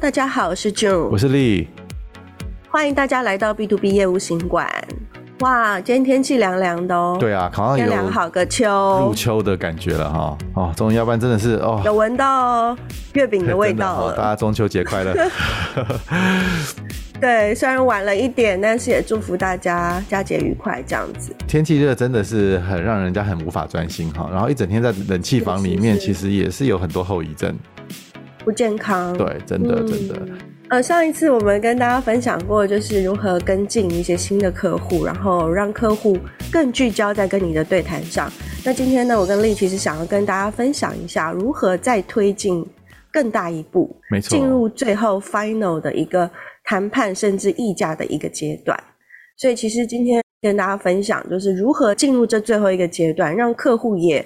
大家好，我是 June，我是丽，欢迎大家来到 B to B 业务行馆。哇，今天天气凉凉的哦。对啊，好像有凉好个秋，入秋的感觉了哈。哦，终于，要不然真的是哦，有闻到月饼的味道了。大家中秋节快乐。对，虽然晚了一点，但是也祝福大家佳节愉快。这样子，天气热真的是很让人家很无法专心哈。然后一整天在冷气房里面，其实也是有很多后遗症，不健康。对，真的真的。嗯呃，上一次我们跟大家分享过，就是如何跟进一些新的客户，然后让客户更聚焦在跟你的对谈上。那今天呢，我跟丽其实想要跟大家分享一下，如何再推进更大一步，没错，进入最后 final 的一个谈判甚至议价的一个阶段。所以其实今天跟大家分享，就是如何进入这最后一个阶段，让客户也。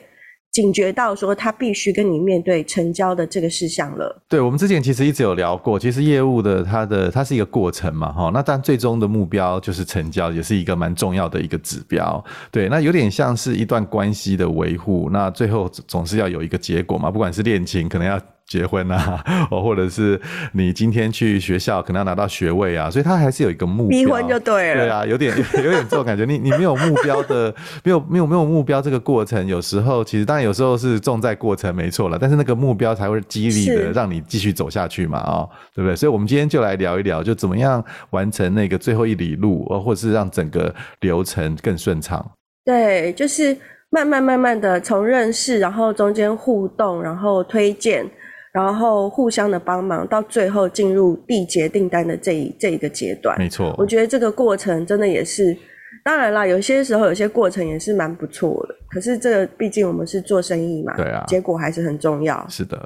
警觉到说他必须跟你面对成交的这个事项了。对，我们之前其实一直有聊过，其实业务的它的它是一个过程嘛，哈，那但最终的目标就是成交，也是一个蛮重要的一个指标。对，那有点像是一段关系的维护，那最后总是要有一个结果嘛，不管是恋情，可能要。结婚啊，哦，或者是你今天去学校可能要拿到学位啊，所以他还是有一个目标。逼婚就对了。对啊，有点 有点这种感觉。你你没有目标的，没有没有没有目标，这个过程有时候其实当然有时候是重在过程没错了，但是那个目标才会激励的让你继续走下去嘛，哦，对不对？所以我们今天就来聊一聊，就怎么样完成那个最后一里路，或者是让整个流程更顺畅。对，就是慢慢慢慢的从认识，然后中间互动，然后推荐。然后互相的帮忙，到最后进入缔结订单的这一这一个阶段。没错，我觉得这个过程真的也是，当然啦，有些时候有些过程也是蛮不错的。可是这个毕竟我们是做生意嘛，对啊，结果还是很重要。是的。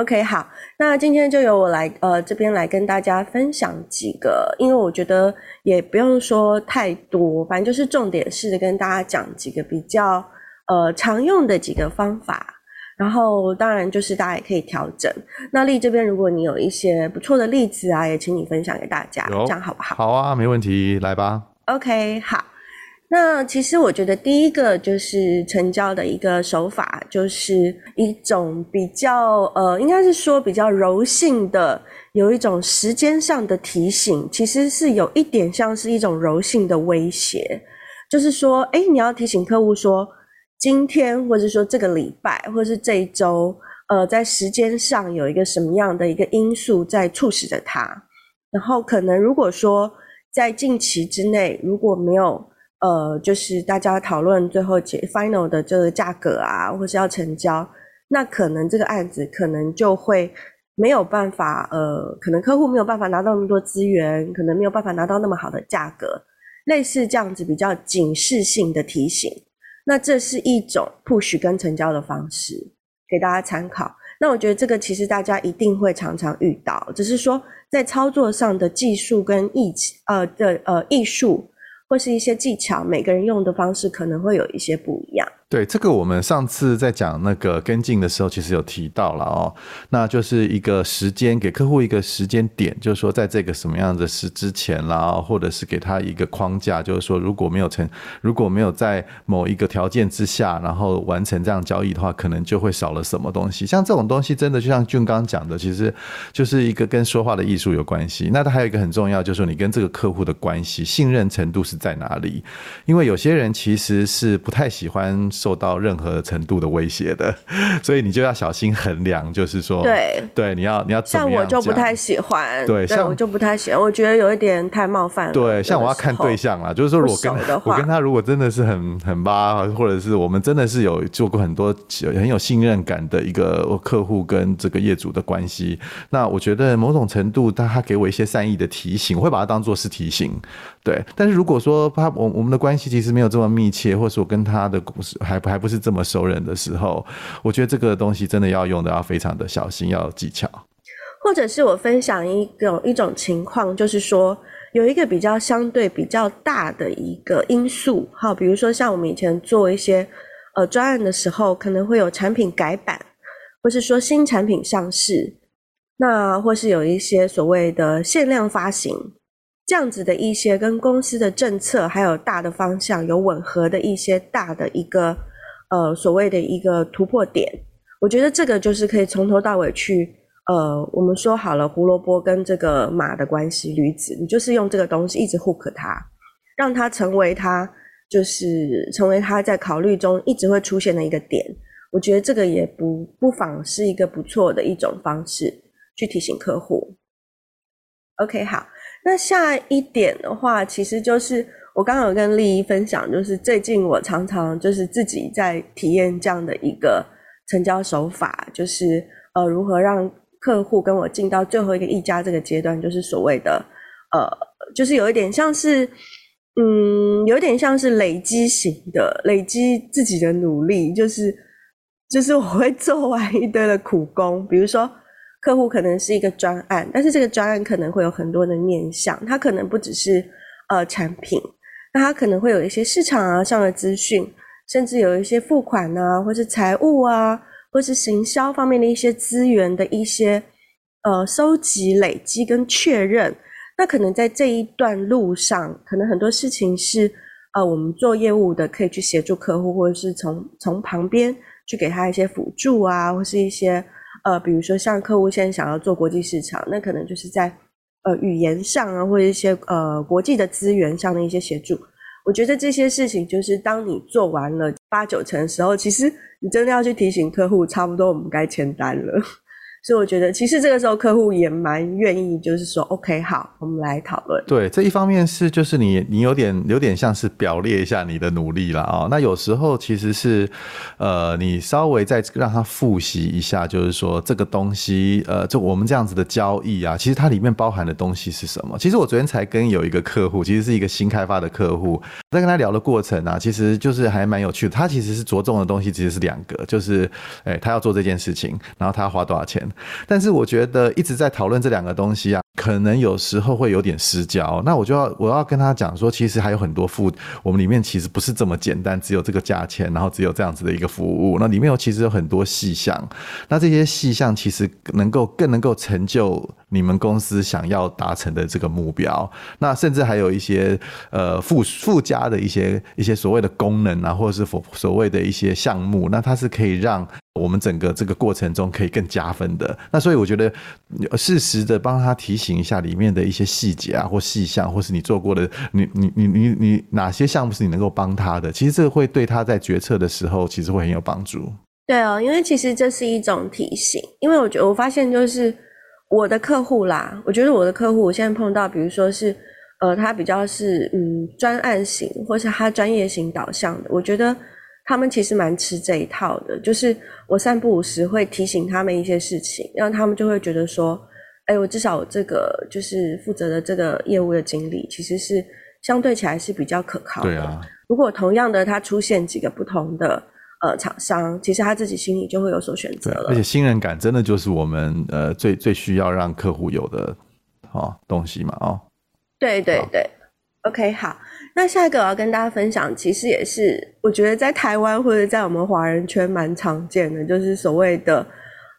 OK，好，那今天就由我来呃这边来跟大家分享几个，因为我觉得也不用说太多，反正就是重点是跟大家讲几个比较呃常用的几个方法。然后，当然就是大家也可以调整。那丽这边，如果你有一些不错的例子啊，也请你分享给大家，这样好不好？好啊，没问题，来吧。OK，好。那其实我觉得第一个就是成交的一个手法，就是一种比较呃，应该是说比较柔性的，有一种时间上的提醒，其实是有一点像是一种柔性的威胁，就是说，哎，你要提醒客户说。今天，或者说这个礼拜，或者是这一周，呃，在时间上有一个什么样的一个因素在促使着它？然后可能如果说在近期之内，如果没有呃，就是大家讨论最后结 final 的这个价格啊，或是要成交，那可能这个案子可能就会没有办法，呃，可能客户没有办法拿到那么多资源，可能没有办法拿到那么好的价格，类似这样子比较警示性的提醒。那这是一种 push 跟成交的方式，给大家参考。那我觉得这个其实大家一定会常常遇到，只是说在操作上的技术跟艺呃的呃艺术或是一些技巧，每个人用的方式可能会有一些不一样。对，这个我们上次在讲那个跟进的时候，其实有提到了哦，那就是一个时间，给客户一个时间点，就是说在这个什么样的事之前啦，或者是给他一个框架，就是说如果没有成，如果没有在某一个条件之下，然后完成这样交易的话，可能就会少了什么东西。像这种东西，真的就像俊刚讲的，其实就是一个跟说话的艺术有关系。那它还有一个很重要，就是你跟这个客户的关系信任程度是在哪里？因为有些人其实是不太喜欢。受到任何程度的威胁的，所以你就要小心衡量，就是说，对。对，你要你要像我就不太喜欢，对，像我就不太喜欢，我觉得有一点太冒犯了。对，像我要看对象啦，就是说我跟我跟他如果真的是很很巴，或者是我们真的是有做过很多很有信任感的一个客户跟这个业主的关系，那我觉得某种程度，他他给我一些善意的提醒，我会把它当做是提醒，对。但是如果说他我我们的关系其实没有这么密切，或是我跟他的故事还。还不是这么熟人的时候，我觉得这个东西真的要用的要非常的小心，要有技巧。或者是我分享一个一种情况，就是说有一个比较相对比较大的一个因素，好，比如说像我们以前做一些呃专案的时候，可能会有产品改版，或是说新产品上市，那或是有一些所谓的限量发行。这样子的一些跟公司的政策还有大的方向有吻合的一些大的一个呃所谓的一个突破点，我觉得这个就是可以从头到尾去呃，我们说好了胡萝卜跟这个马的关系，驴子，你就是用这个东西一直 hook 它，让它成为它就是成为它在考虑中一直会出现的一个点。我觉得这个也不不妨是一个不错的一种方式去提醒客户。OK，好，那下一点的话，其实就是我刚刚有跟丽一分享，就是最近我常常就是自己在体验这样的一个成交手法，就是呃如何让。客户跟我进到最后一个议价这个阶段，就是所谓的，呃，就是有一点像是，嗯，有点像是累积型的，累积自己的努力，就是，就是我会做完一堆的苦工，比如说客户可能是一个专案，但是这个专案可能会有很多的面向，它可能不只是呃产品，那它可能会有一些市场啊上的资讯，甚至有一些付款啊，或是财务啊。或是行销方面的一些资源的一些呃收集、累积跟确认，那可能在这一段路上，可能很多事情是呃我们做业务的可以去协助客户，或者是从从旁边去给他一些辅助啊，或是一些呃比如说像客户现在想要做国际市场，那可能就是在呃语言上啊，或者一些呃国际的资源上的一些协助。我觉得这些事情就是当你做完了八九成的时候，其实。你真的要去提醒客户，差不多我们该签单了。所以我觉得，其实这个时候客户也蛮愿意，就是说，OK，好，我们来讨论。对，这一方面是就是你你有点有点像是表列一下你的努力了啊、哦。那有时候其实是呃，你稍微再让他复习一下，就是说这个东西呃，就我们这样子的交易啊，其实它里面包含的东西是什么？其实我昨天才跟有一个客户，其实是一个新开发的客户，在跟他聊的过程啊，其实就是还蛮有趣的。他其实是着重的东西其实是两个，就是哎，他要做这件事情，然后他要花多少钱。但是我觉得一直在讨论这两个东西啊，可能有时候会有点失焦。那我就要我要跟他讲说，其实还有很多附，我们里面其实不是这么简单，只有这个价钱，然后只有这样子的一个服务。那里面有其实有很多细项，那这些细项其实能够更能够成就你们公司想要达成的这个目标。那甚至还有一些呃附附加的一些一些所谓的功能啊，或者是所所谓的一些项目，那它是可以让。我们整个这个过程中可以更加分的，那所以我觉得适时的帮他提醒一下里面的一些细节啊，或细项，或是你做过的，你你你你你哪些项目是你能够帮他的？其实这个会对他在决策的时候，其实会很有帮助。对哦，因为其实这是一种提醒，因为我觉得我发现就是我的客户啦，我觉得我的客户我现在碰到，比如说是呃，他比较是嗯专案型，或是他专业型导向的，我觉得。他们其实蛮吃这一套的，就是我三不五时会提醒他们一些事情，让他们就会觉得说，哎，我至少这个就是负责的这个业务的经理，其实是相对起来是比较可靠的。对啊。如果同样的他出现几个不同的呃厂商，其实他自己心里就会有所选择了。而且信任感真的就是我们呃最最需要让客户有的哦东西嘛哦。对对对。OK，好。那下一个我要跟大家分享，其实也是我觉得在台湾或者在我们华人圈蛮常见的，就是所谓的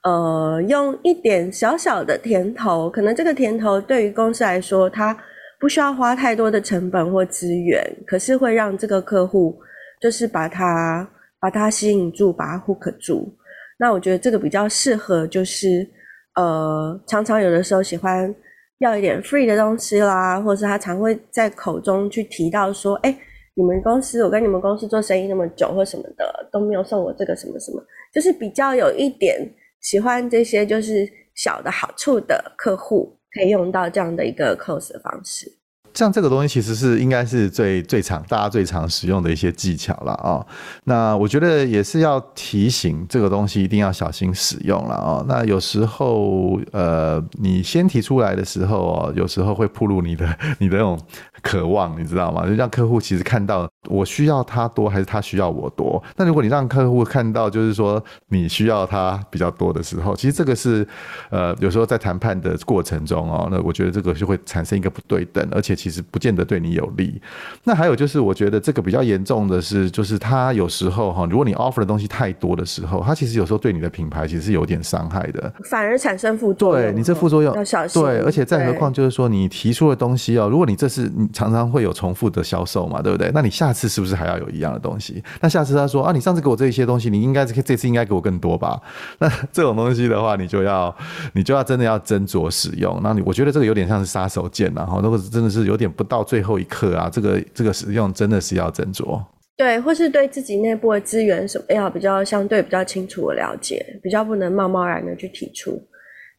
呃，用一点小小的甜头，可能这个甜头对于公司来说，它不需要花太多的成本或资源，可是会让这个客户就是把它把它吸引住，把它 hook 住。那我觉得这个比较适合，就是呃，常常有的时候喜欢。要一点 free 的东西啦，或者是他常会在口中去提到说，哎、你们公司，我跟你们公司做生意那么久，或什么的都没有送我这个什么什么，就是比较有一点喜欢这些就是小的好处的客户，可以用到这样的一个 close 的方式。像这个东西其实是应该是最最常大家最常使用的一些技巧了啊、那我觉得也是要提醒这个东西一定要小心使用了啊、哦。那有时候呃，你先提出来的时候哦，有时候会暴露你的 你的那种渴望，你知道吗？就让客户其实看到我需要他多还是他需要我多。那如果你让客户看到就是说你需要他比较多的时候，其实这个是呃有时候在谈判的过程中哦，那我觉得这个就会产生一个不对等，而且。其实不见得对你有利。那还有就是，我觉得这个比较严重的是，就是他有时候哈，如果你 offer 的东西太多的时候，他其实有时候对你的品牌其实是有点伤害的，反而产生副作用。对你这副作用要小心。对，而且再何况就是说，你提出的东西哦，如果你这是常常会有重复的销售嘛，对不对？那你下次是不是还要有一样的东西？那下次他说啊，你上次给我这些东西，你应该这次应该给我更多吧？那这种东西的话，你就要你就要真的要斟酌使用。那你我觉得这个有点像是杀手锏然后如果真的是有点不到最后一刻啊，这个这个使用真的是要斟酌。对，或是对自己内部的资源什么要比较相对比较清楚的了解，比较不能贸贸然的去提出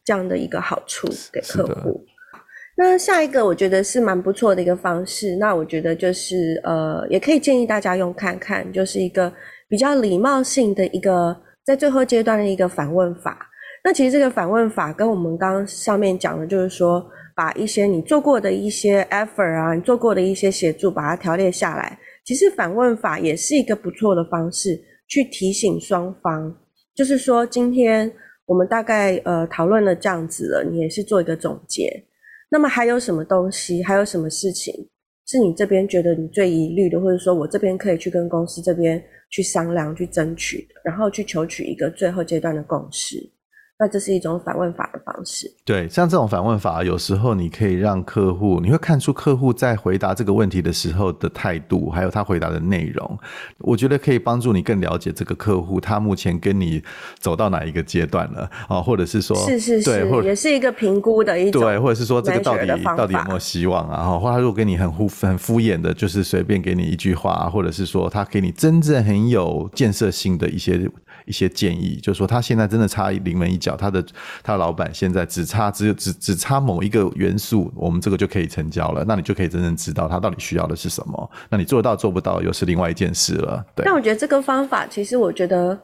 这样的一个好处给客户。那下一个我觉得是蛮不错的一个方式，那我觉得就是呃，也可以建议大家用看看，就是一个比较礼貌性的一个在最后阶段的一个反问法。那其实这个反问法跟我们刚刚上面讲的，就是说把一些你做过的一些 effort 啊，你做过的一些协助，把它条列下来。其实反问法也是一个不错的方式，去提醒双方，就是说今天我们大概呃讨论了这样子了，你也是做一个总结。那么还有什么东西，还有什么事情是你这边觉得你最疑虑的，或者说我这边可以去跟公司这边去商量、去争取，然后去求取一个最后阶段的共识。那这是一种反问法的方式。对，像这种反问法，有时候你可以让客户，你会看出客户在回答这个问题的时候的态度，还有他回答的内容。我觉得可以帮助你更了解这个客户，他目前跟你走到哪一个阶段了啊，或者是说，是是是，对，或者也是一个评估的一种，对，或者是说这个到底到底有没有希望啊？或者他如果给你很敷很敷衍的，就是随便给你一句话，或者是说他给你真正很有建设性的一些。一些建议，就是说他现在真的差临门一脚，他的他的老板现在只差只有只只差某一个元素，我们这个就可以成交了。那你就可以真正知道他到底需要的是什么。那你做到做不到又是另外一件事了。对。但我觉得这个方法其实我觉得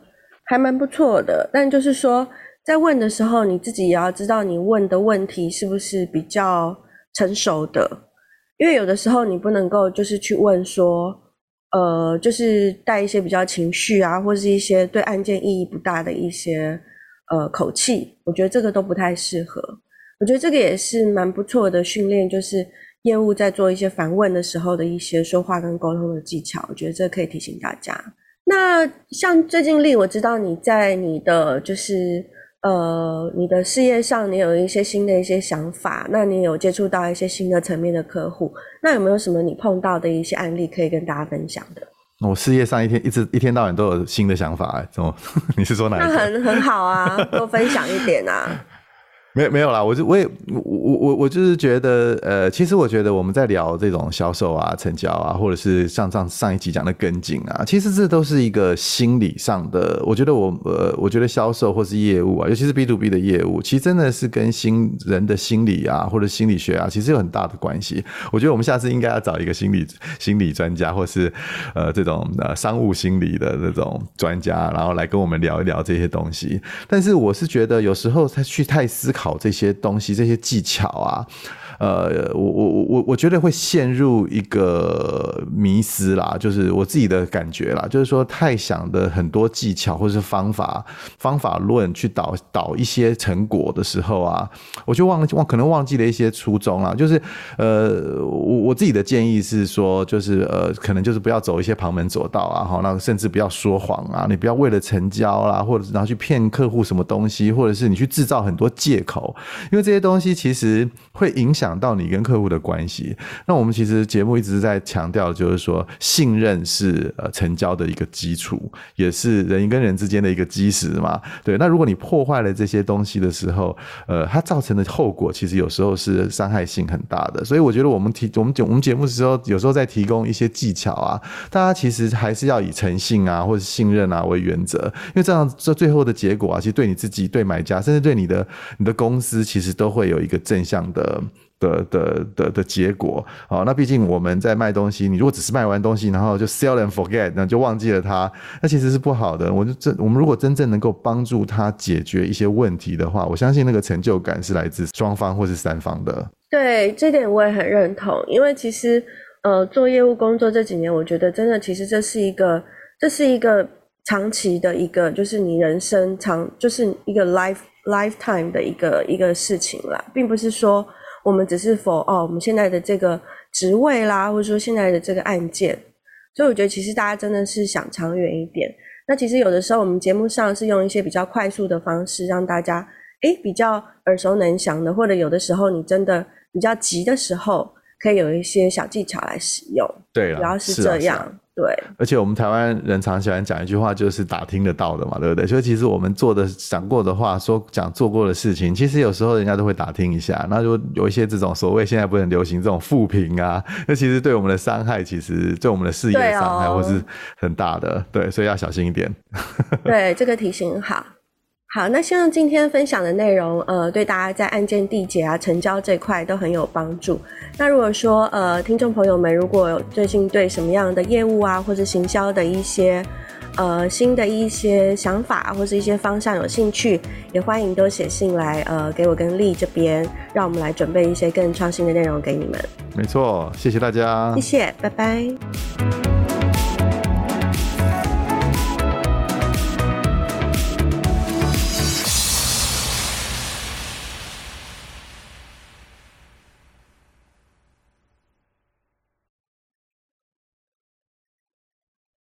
还蛮不错的，但就是说在问的时候，你自己也要知道你问的问题是不是比较成熟的，因为有的时候你不能够就是去问说。呃，就是带一些比较情绪啊，或是一些对案件意义不大的一些呃口气，我觉得这个都不太适合。我觉得这个也是蛮不错的训练，就是业务在做一些反问的时候的一些说话跟沟通的技巧。我觉得这可以提醒大家。那像最近丽，我知道你在你的就是。呃，你的事业上你有一些新的一些想法，那你有接触到一些新的层面的客户，那有没有什么你碰到的一些案例可以跟大家分享的？我事业上一天一直一天到晚都有新的想法，哎，怎么？你是说哪？那很很好啊，多分享一点啊。没有没有啦，我就我也我我我我就是觉得，呃，其实我觉得我们在聊这种销售啊、成交啊，或者是像上上一集讲的跟进啊，其实这都是一个心理上的。我觉得我呃，我觉得销售或是业务啊，尤其是 B to B 的业务，其实真的是跟心人的心理啊，或者心理学啊，其实有很大的关系。我觉得我们下次应该要找一个心理心理专家，或是呃这种呃商务心理的这种专家，然后来跟我们聊一聊这些东西。但是我是觉得有时候他去太思考。考这些东西，这些技巧啊。呃，我我我我我觉得会陷入一个迷思啦，就是我自己的感觉啦，就是说太想的很多技巧或者是方法方法论去导导一些成果的时候啊，我就忘了忘可能忘记了一些初衷啦。就是呃，我我自己的建议是说，就是呃，可能就是不要走一些旁门左道啊，哈，那甚至不要说谎啊，你不要为了成交啦，或者然后去骗客户什么东西，或者是你去制造很多借口，因为这些东西其实会影响。讲到你跟客户的关系，那我们其实节目一直在强调，就是说信任是呃成交的一个基础，也是人跟人之间的一个基石嘛。对，那如果你破坏了这些东西的时候，呃，它造成的后果其实有时候是伤害性很大的。所以我觉得我们提我们我们节目的时候，有时候在提供一些技巧啊，大家其实还是要以诚信啊或者信任啊为原则，因为这样这最后的结果啊，其实对你自己、对买家，甚至对你的你的公司，其实都会有一个正向的。的的的的结果，好，那毕竟我们在卖东西，你如果只是卖完东西，然后就 sell and forget，那就忘记了它，那其实是不好的。我就真，我们如果真正能够帮助他解决一些问题的话，我相信那个成就感是来自双方或是三方的。对，这点我也很认同，因为其实呃，做业务工作这几年，我觉得真的其实这是一个，这是一个长期的一个，就是你人生长，就是一个 life lifetime 的一个一个事情啦，并不是说。我们只是否哦，我们现在的这个职位啦，或者说现在的这个案件，所以我觉得其实大家真的是想长远一点。那其实有的时候我们节目上是用一些比较快速的方式，让大家诶比较耳熟能详的，或者有的时候你真的比较急的时候，可以有一些小技巧来使用。对，主要是这样。对，而且我们台湾人常喜欢讲一句话，就是打听得到的嘛，对不对？所以其实我们做的、讲过的话，说讲做过的事情，其实有时候人家都会打听一下。那如果有一些这种所谓现在不是很流行这种负评啊，那其实对我们的伤害，其实对我们的事业伤害，或是很大的。对，所以要小心一点。对，这个提醒好。好，那希望今天分享的内容，呃，对大家在案件缔结啊、成交这块都很有帮助。那如果说，呃，听众朋友们如果有最近对什么样的业务啊，或者行销的一些，呃，新的一些想法或是一些方向有兴趣，也欢迎都写信来，呃，给我跟丽这边，让我们来准备一些更创新的内容给你们。没错，谢谢大家，谢谢，拜拜。